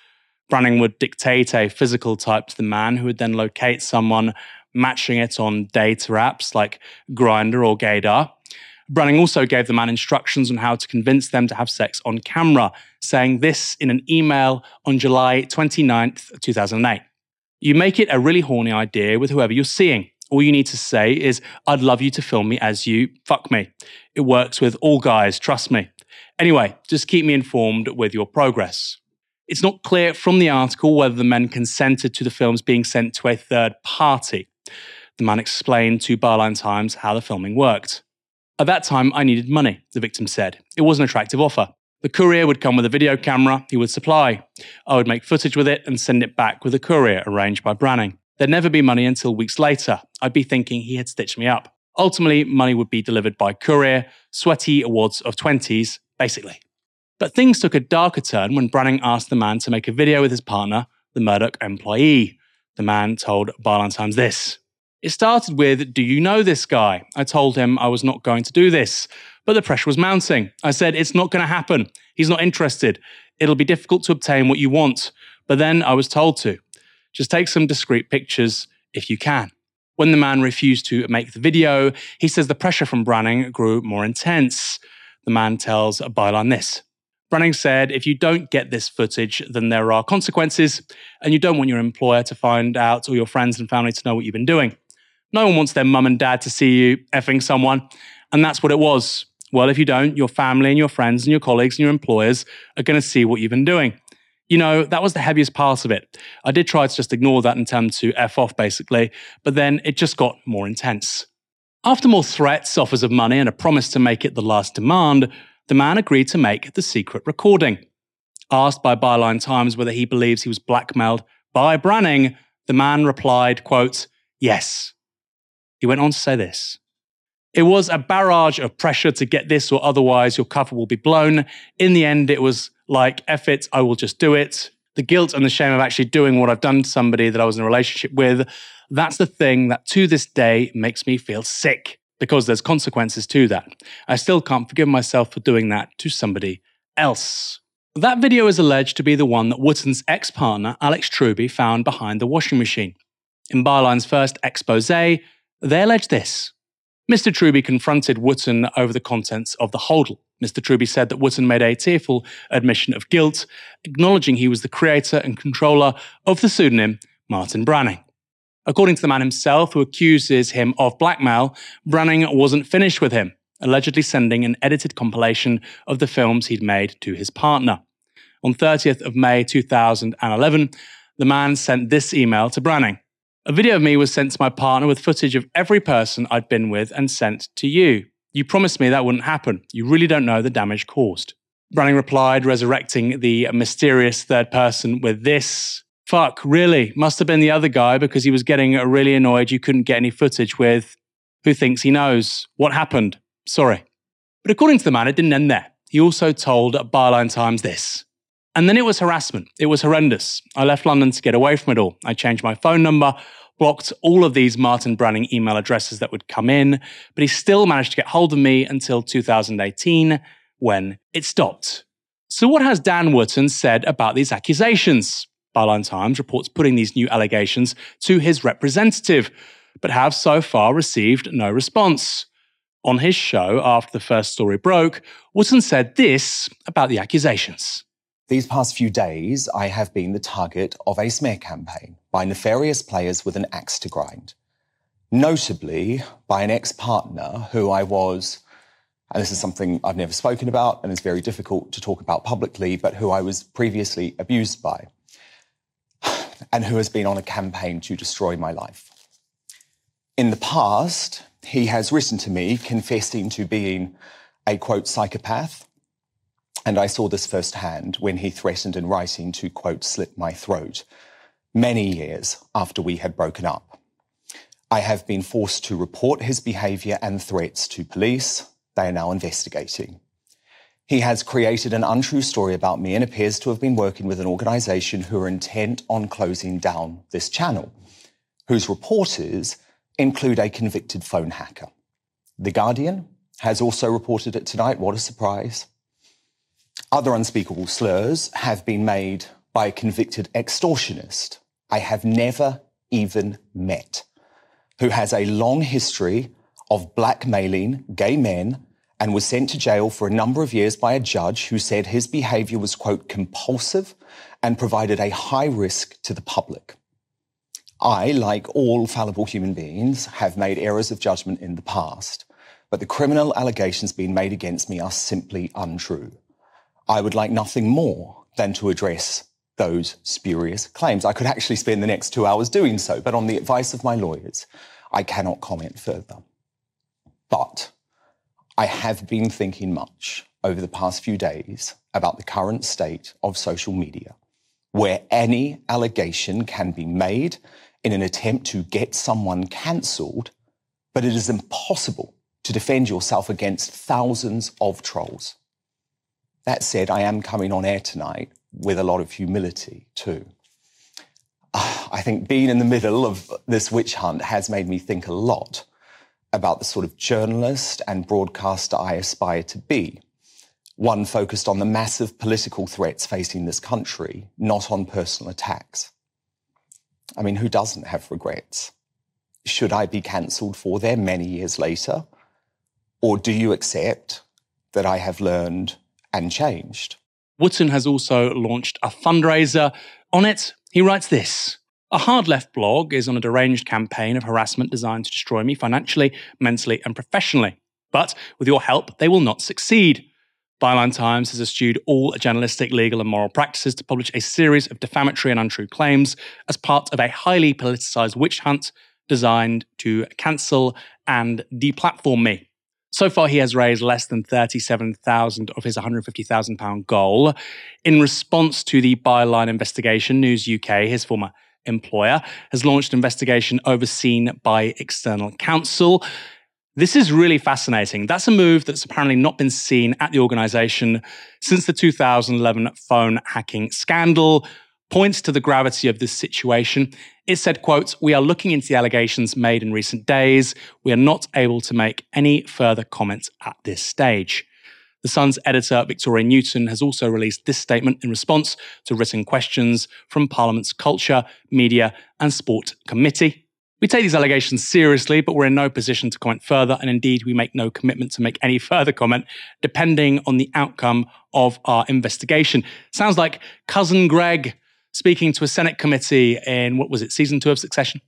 Branning would dictate a physical type to the man who would then locate someone matching it on data apps like Grindr or Gaydar. Branning also gave the man instructions on how to convince them to have sex on camera, saying this in an email on July 29th, 2008. You make it a really horny idea with whoever you're seeing. All you need to say is, I'd love you to film me as you fuck me. It works with all guys, trust me. Anyway, just keep me informed with your progress. It's not clear from the article whether the men consented to the films being sent to a third party. The man explained to Byline Times how the filming worked. At that time, I needed money, the victim said. It was an attractive offer. The courier would come with a video camera he would supply. I would make footage with it and send it back with a courier arranged by Branning. There'd never be money until weeks later. I'd be thinking he had stitched me up. Ultimately, money would be delivered by courier, sweaty awards of 20s, basically. But things took a darker turn when Branning asked the man to make a video with his partner, the Murdoch employee. The man told Byline Times this. It started with, Do you know this guy? I told him I was not going to do this But the pressure was mounting. I said, It's not going to happen. He's not interested. It'll be difficult to obtain what you want. But then I was told to. Just take some discreet pictures if you can. When the man refused to make the video, he says the pressure from Branning grew more intense. The man tells byline this. Branning said, if you don't get this footage, then there are consequences, and you don't want your employer to find out or your friends and family to know what you've been doing. No one wants their mum and dad to see you effing someone, and that's what it was. Well, if you don't, your family and your friends and your colleagues and your employers are going to see what you've been doing. You know, that was the heaviest part of it. I did try to just ignore that and them to F off, basically, but then it just got more intense. After more threats, offers of money, and a promise to make it the last demand, the man agreed to make the secret recording. Asked by Byline Times whether he believes he was blackmailed by Branning, the man replied, quote, Yes. He went on to say this it was a barrage of pressure to get this, or otherwise your cover will be blown. In the end, it was like, F it, I will just do it. The guilt and the shame of actually doing what I've done to somebody that I was in a relationship with, that's the thing that to this day makes me feel sick because there's consequences to that. I still can't forgive myself for doing that to somebody else. That video is alleged to be the one that Wootton's ex partner, Alex Truby, found behind the washing machine. In Byline's first expose, they allege this. Mr. Truby confronted Wootton over the contents of the hodl. Mr. Truby said that Wootton made a tearful admission of guilt, acknowledging he was the creator and controller of the pseudonym Martin Branning. According to the man himself, who accuses him of blackmail, Branning wasn't finished with him, allegedly sending an edited compilation of the films he'd made to his partner. On 30th of May 2011, the man sent this email to Branning. A video of me was sent to my partner with footage of every person I'd been with and sent to you. You promised me that wouldn't happen. You really don't know the damage caused. Branning replied, resurrecting the mysterious third person with this. Fuck, really? Must have been the other guy because he was getting really annoyed you couldn't get any footage with. Who thinks he knows? What happened? Sorry. But according to the man, it didn't end there. He also told Byline Times this. And then it was harassment. It was horrendous. I left London to get away from it all. I changed my phone number blocked all of these Martin Branning email addresses that would come in, but he still managed to get hold of me until 2018 when it stopped. So, what has Dan Wootton said about these accusations? Byline Times reports putting these new allegations to his representative, but have so far received no response. On his show, after the first story broke, Wootton said this about the accusations. These past few days, I have been the target of a smear campaign by nefarious players with an axe to grind. Notably, by an ex partner who I was, and this is something I've never spoken about and is very difficult to talk about publicly, but who I was previously abused by, and who has been on a campaign to destroy my life. In the past, he has written to me confessing to being a quote psychopath and I saw this firsthand when he threatened in writing to, quote, slit my throat many years after we had broken up. I have been forced to report his behavior and threats to police. They are now investigating. He has created an untrue story about me and appears to have been working with an organization who are intent on closing down this channel, whose reporters include a convicted phone hacker. The Guardian has also reported it tonight. What a surprise. Other unspeakable slurs have been made by a convicted extortionist I have never even met, who has a long history of blackmailing gay men and was sent to jail for a number of years by a judge who said his behavior was, quote, compulsive and provided a high risk to the public. I, like all fallible human beings, have made errors of judgment in the past, but the criminal allegations being made against me are simply untrue. I would like nothing more than to address those spurious claims. I could actually spend the next two hours doing so, but on the advice of my lawyers, I cannot comment further. But I have been thinking much over the past few days about the current state of social media, where any allegation can be made in an attempt to get someone cancelled, but it is impossible to defend yourself against thousands of trolls. That said, I am coming on air tonight with a lot of humility too. I think being in the middle of this witch hunt has made me think a lot about the sort of journalist and broadcaster I aspire to be. One focused on the massive political threats facing this country, not on personal attacks. I mean, who doesn't have regrets? Should I be cancelled for them many years later? Or do you accept that I have learned and changed? Wootton has also launched a fundraiser. On it, he writes this A hard left blog is on a deranged campaign of harassment designed to destroy me financially, mentally, and professionally. But with your help, they will not succeed. Byline Times has eschewed all journalistic, legal, and moral practices to publish a series of defamatory and untrue claims as part of a highly politicized witch hunt designed to cancel and deplatform me. So far, he has raised less than 37,000 of his 150,000 pound goal. In response to the byline investigation, News UK, his former employer, has launched investigation overseen by external counsel. This is really fascinating. That's a move that's apparently not been seen at the organization since the 2011 phone hacking scandal, points to the gravity of this situation. It said, quote, We are looking into the allegations made in recent days. We are not able to make any further comments at this stage. The Sun's editor, Victoria Newton, has also released this statement in response to written questions from Parliament's Culture, Media and Sport Committee. We take these allegations seriously, but we're in no position to comment further, and indeed, we make no commitment to make any further comment, depending on the outcome of our investigation. Sounds like cousin Greg speaking to a Senate committee in what was it, season two of Succession.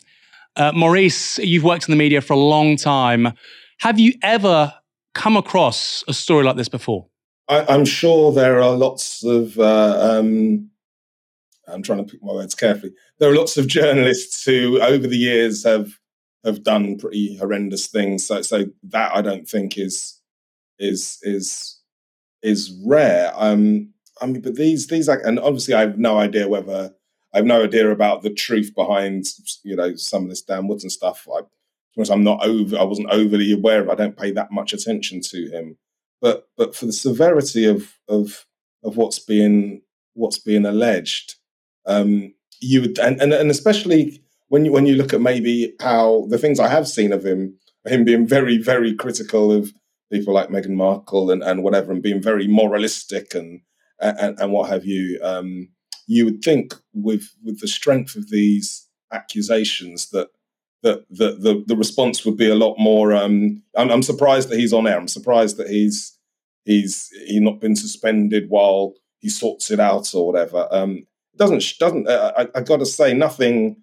Uh, Maurice, you've worked in the media for a long time. Have you ever come across a story like this before? I, am sure there are lots of. Uh, um, I'm trying to pick my words carefully. There are lots of journalists who, over the years, have have done pretty horrendous things. So, so that I don't think is is is is rare. Um, I mean, but these these like, and obviously I have no idea whether I have no idea about the truth behind you know some of this Dan Wootton stuff. I, I'm not over. I wasn't overly aware of. I don't pay that much attention to him. But but for the severity of of of what's being what's being alleged, um, you would and, and and especially when you when you look at maybe how the things I have seen of him, him being very very critical of people like Meghan Markle and, and whatever, and being very moralistic and and, and what have you. Um, you would think with with the strength of these accusations that that the, the, the response would be a lot more. Um, I'm, I'm, surprised that he's on air. I'm surprised that he's he's he's not been suspended while he sorts it out or whatever. Um, doesn't doesn't uh, I, I got to say nothing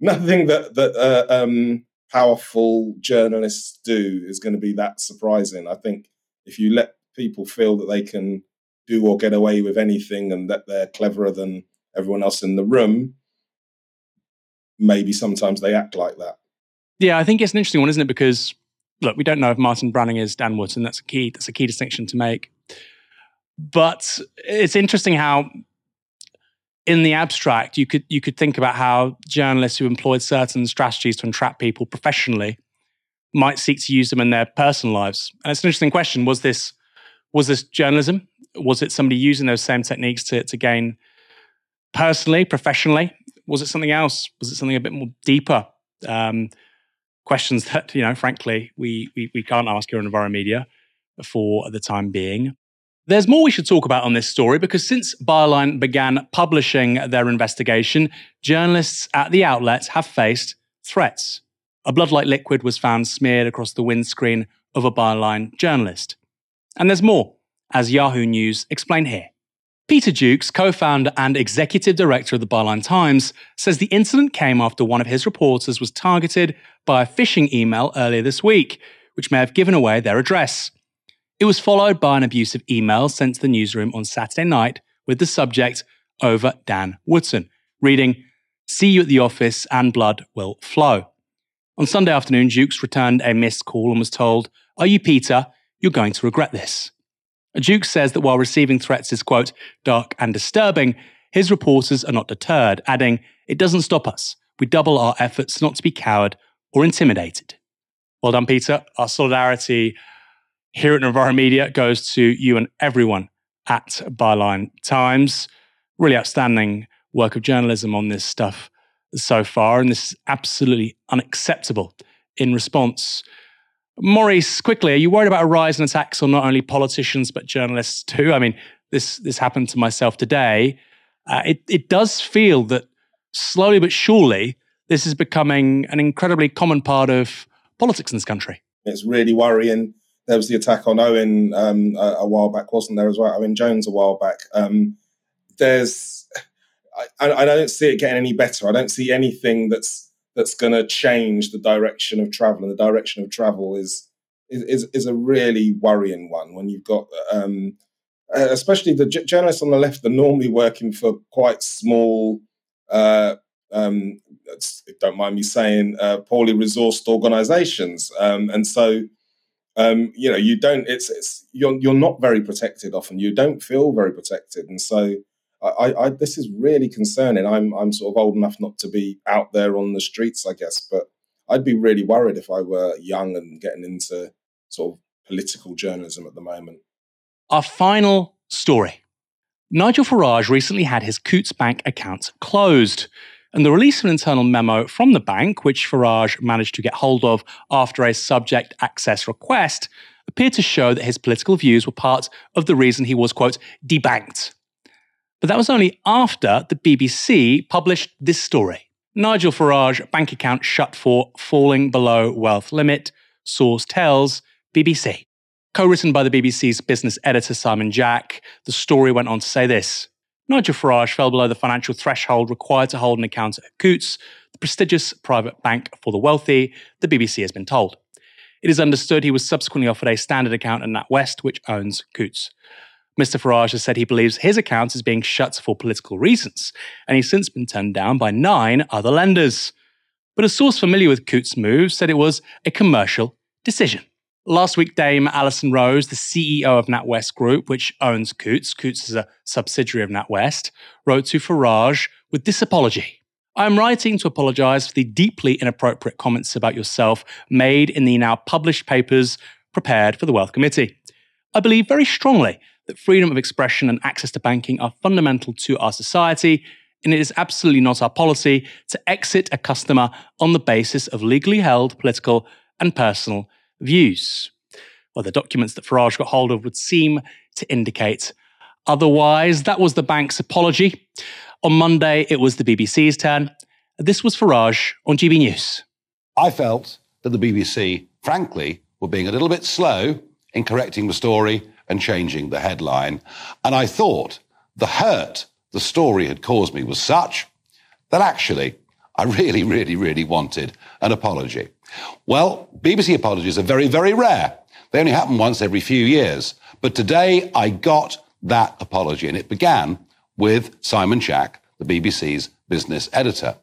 nothing that that uh, um, powerful journalists do is going to be that surprising. I think if you let people feel that they can do or get away with anything and that they're cleverer than everyone else in the room, maybe sometimes they act like that. Yeah, I think it's an interesting one, isn't it? Because look, we don't know if Martin Branning is Dan Wootton. That's a key. That's a key distinction to make. But it's interesting how, in the abstract, you could you could think about how journalists who employed certain strategies to entrap people professionally might seek to use them in their personal lives. And it's an interesting question: was this was this journalism? Was it somebody using those same techniques to, to gain personally, professionally? Was it something else? Was it something a bit more deeper? Um, questions that, you know, frankly, we, we, we can't ask here on media for the time being. There's more we should talk about on this story because since Byline began publishing their investigation, journalists at the outlet have faced threats. A blood-like liquid was found smeared across the windscreen of a Byline journalist. And there's more as Yahoo News explain here. Peter Jukes, co founder and executive director of the Byline Times, says the incident came after one of his reporters was targeted by a phishing email earlier this week, which may have given away their address. It was followed by an abusive email sent to the newsroom on Saturday night with the subject over Dan Wootton, reading, See you at the office and blood will flow. On Sunday afternoon, Jukes returned a missed call and was told, Are you Peter? You're going to regret this. Jukes says that while receiving threats is, quote, dark and disturbing, his reporters are not deterred, adding, It doesn't stop us. We double our efforts not to be cowed or intimidated. Well done, Peter. Our solidarity here at Novara Media goes to you and everyone at Byline Times. Really outstanding work of journalism on this stuff so far, and this is absolutely unacceptable in response Maurice, quickly, are you worried about a rise in attacks on not only politicians but journalists too? I mean, this this happened to myself today. Uh, it it does feel that slowly but surely this is becoming an incredibly common part of politics in this country. It's really worrying. There was the attack on Owen um, a, a, while back, wasn't there as well? I mean, Jones a while back. Um, there's, I, I don't see it getting any better. I don't see anything that's that's going to change the direction of travel, and the direction of travel is is is a really worrying one when you've got. Um, especially the j- journalists on the left are normally working for quite small uh, um, don't mind me saying, uh, poorly resourced organisations, um, and so um, you know you don't. It's it's you're you're not very protected often. You don't feel very protected, and so I, I this is really concerning. I'm I'm sort of old enough not to be out there on the streets, I guess, but I'd be really worried if I were young and getting into sort of political journalism at the moment. Our final story. Nigel Farage recently had his Coutts Bank account closed and the release of an internal memo from the bank, which Farage managed to get hold of after a subject access request, appeared to show that his political views were part of the reason he was, quote, debanked. But that was only after the BBC published this story. Nigel Farage bank account shut for falling below wealth limit, source tells BBC. Co written by the BBC's business editor Simon Jack, the story went on to say this Nigel Farage fell below the financial threshold required to hold an account at Coutts, the prestigious private bank for the wealthy, the BBC has been told. It is understood he was subsequently offered a standard account at NatWest, which owns Coutts. Mr. Farage has said he believes his account is being shut for political reasons, and he's since been turned down by nine other lenders. But a source familiar with Coutts' move said it was a commercial decision. Last week, Dame Alison Rose, the CEO of NatWest Group, which owns Coutts, Coutts is a subsidiary of NatWest, wrote to Farage with this apology. I am writing to apologise for the deeply inappropriate comments about yourself made in the now published papers prepared for the Wealth Committee. I believe very strongly that freedom of expression and access to banking are fundamental to our society, and it is absolutely not our policy to exit a customer on the basis of legally held political and personal views. Well, the documents that Farage got hold of would seem to indicate otherwise. That was the bank's apology. On Monday, it was the BBC's turn. This was Farage on GB News. I felt that the BBC, frankly, were being a little bit slow in correcting the story and changing the headline. And I thought the hurt the story had caused me was such that actually I really, really, really wanted an apology. Well, BBC apologies are very, very rare. They only happen once every few years. But today I got that apology, and it began with Simon Jack, the BBC's business editor.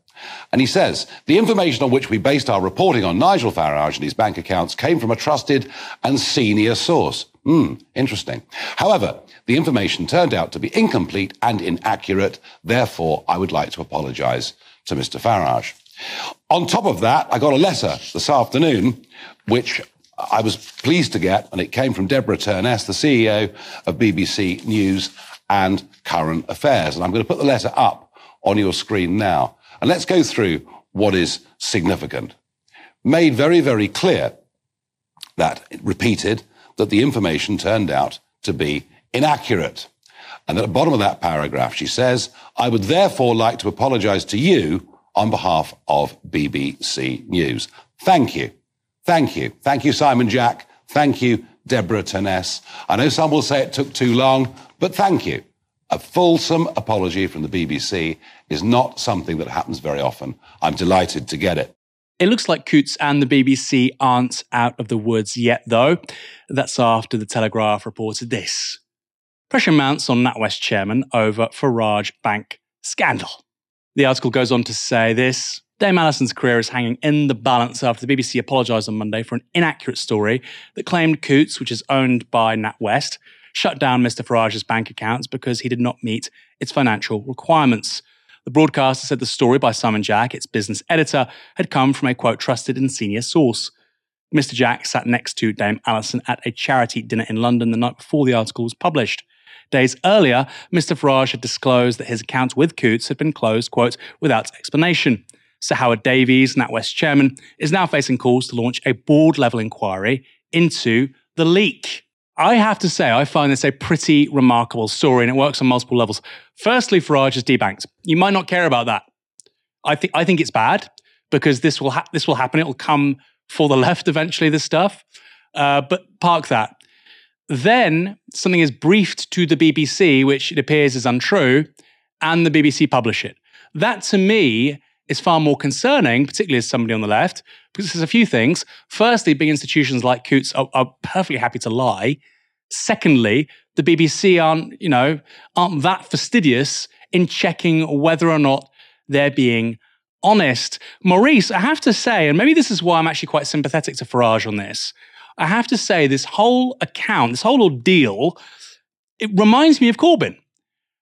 And he says, the information on which we based our reporting on Nigel Farage and his bank accounts came from a trusted and senior source. Hmm, interesting. However, the information turned out to be incomplete and inaccurate. Therefore, I would like to apologize to Mr. Farage. On top of that, I got a letter this afternoon, which I was pleased to get, and it came from Deborah Turness, the CEO of BBC News and Current Affairs. And I'm going to put the letter up on your screen now. And let's go through what is significant. Made very, very clear that repeated that the information turned out to be inaccurate. And at the bottom of that paragraph, she says, I would therefore like to apologize to you on behalf of BBC News. Thank you. Thank you. Thank you, Simon Jack. Thank you, Deborah Turness. I know some will say it took too long, but thank you. A fulsome apology from the BBC is not something that happens very often. I'm delighted to get it. It looks like Coutts and the BBC aren't out of the woods yet, though. That's after the Telegraph reported this. Pressure mounts on NatWest chairman over Farage Bank scandal. The article goes on to say this Dame Alison's career is hanging in the balance after the BBC apologised on Monday for an inaccurate story that claimed Coutts, which is owned by NatWest, shut down Mr. Farage's bank accounts because he did not meet its financial requirements. The broadcaster said the story by Simon Jack, its business editor, had come from a quote trusted and senior source. Mr. Jack sat next to Dame Alison at a charity dinner in London the night before the article was published. Days earlier, Mr. Farage had disclosed that his account with Coutts had been closed, quote, without explanation. Sir Howard Davies, NatWest chairman, is now facing calls to launch a board level inquiry into the leak. I have to say, I find this a pretty remarkable story and it works on multiple levels. Firstly, Farage is debanked. You might not care about that. I think, I think it's bad because this will, ha- this will happen. It will come for the left eventually, this stuff. Uh, but park that. Then something is briefed to the BBC, which it appears is untrue, and the BBC publish it. That to me is far more concerning, particularly as somebody on the left, because there's a few things. Firstly, big institutions like Coutts are, are perfectly happy to lie. Secondly, the BBC aren't, you know, aren't that fastidious in checking whether or not they're being honest. Maurice, I have to say, and maybe this is why I'm actually quite sympathetic to Farage on this. I have to say, this whole account, this whole ordeal, it reminds me of Corbyn.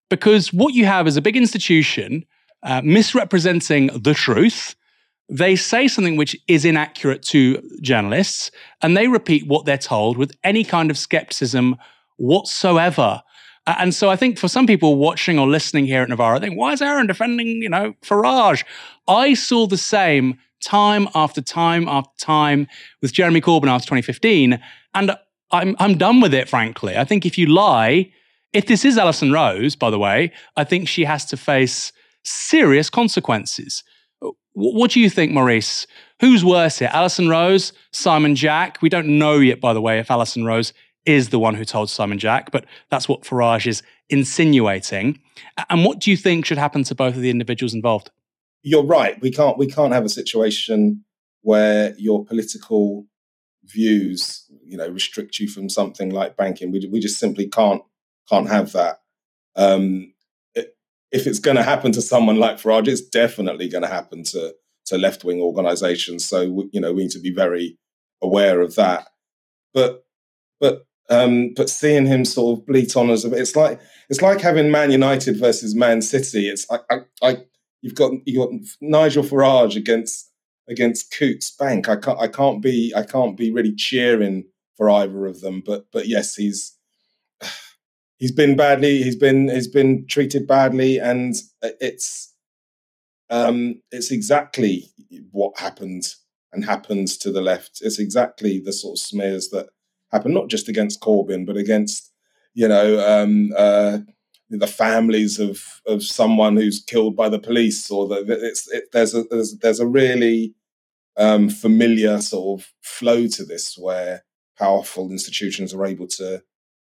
Because what you have is a big institution uh, misrepresenting the truth. They say something which is inaccurate to journalists, and they repeat what they're told with any kind of skepticism whatsoever. Uh, and so I think for some people watching or listening here at Novara, I think, why is Aaron defending, you know, Farage? I saw the same time after time after time with Jeremy Corbyn after 2015. And I'm, I'm done with it, frankly. I think if you lie, if this is Alison Rose, by the way, I think she has to face serious consequences. What do you think, Maurice? Who's worse here, Alison Rose, Simon Jack? We don't know yet, by the way, if Alison Rose is the one who told Simon Jack, but that's what Farage is insinuating. And what do you think should happen to both of the individuals involved? you're right. We can't we can't have a situation where your political views, you know, restrict you from something like banking. We we just simply can't can't have that. Um, if it's going to happen to someone like Farage, it's definitely going to happen to to left wing organisations. So you know we need to be very aware of that. But but um, but seeing him sort of bleat on a, it's like it's like having Man United versus Man City. It's I I, I You've got you got Nigel Farage against against Coutts Bank. I can't I can't be I can't be really cheering for either of them. But but yes, he's he's been badly he's been he's been treated badly, and it's um it's exactly what happened and happens to the left. It's exactly the sort of smears that happen not just against Corbyn but against you know um, uh, the families of of someone who's killed by the police, or the, it's it, there's a there's, there's a really um, familiar sort of flow to this where powerful institutions are able to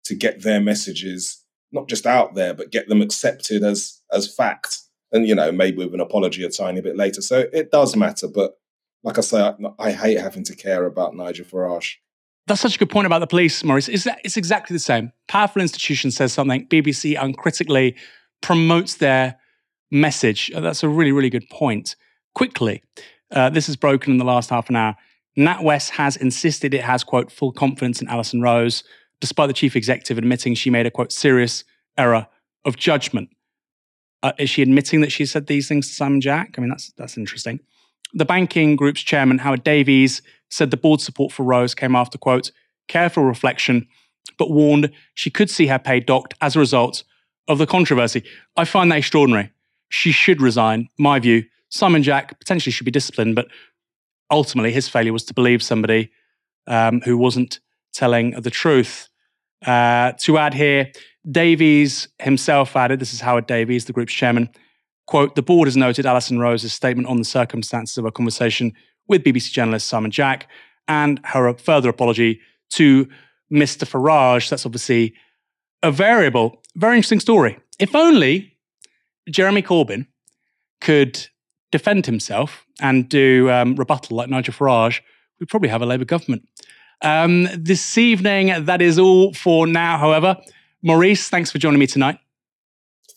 to get their messages not just out there but get them accepted as as fact and you know maybe with an apology a tiny bit later so it does matter but like i say i, I hate having to care about nigel farage that's such a good point about the police, Maurice. It's, it's exactly the same. Powerful institution says something, BBC uncritically promotes their message. Uh, that's a really, really good point. Quickly, uh, this is broken in the last half an hour. NatWest has insisted it has, quote, full confidence in Alison Rose, despite the chief executive admitting she made a, quote, serious error of judgment. Uh, is she admitting that she said these things to Simon Jack? I mean, that's, that's interesting. The banking group's chairman, Howard Davies, said the board support for Rose came after, quote, careful reflection, but warned she could see her pay docked as a result of the controversy. I find that extraordinary. She should resign, my view. Simon Jack potentially should be disciplined, but ultimately his failure was to believe somebody um, who wasn't telling the truth. Uh, to add here, Davies himself added, this is Howard Davies, the group's chairman, quote, the board has noted Alison Rose's statement on the circumstances of a conversation with BBC journalist Simon Jack and her further apology to Mr. Farage. That's obviously a variable. Very interesting story. If only Jeremy Corbyn could defend himself and do um, rebuttal like Nigel Farage, we'd probably have a Labour government. Um, this evening, that is all for now, however. Maurice, thanks for joining me tonight.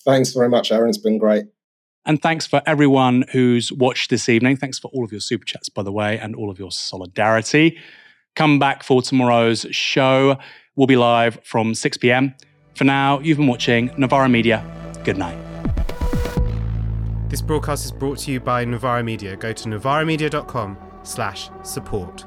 Thanks very much, Aaron. It's been great. And thanks for everyone who's watched this evening. Thanks for all of your super chats, by the way, and all of your solidarity. Come back for tomorrow's show. We'll be live from 6 p.m. For now, you've been watching Novara Media. Good night. This broadcast is brought to you by Novara Media. Go to novaramedia.com slash support.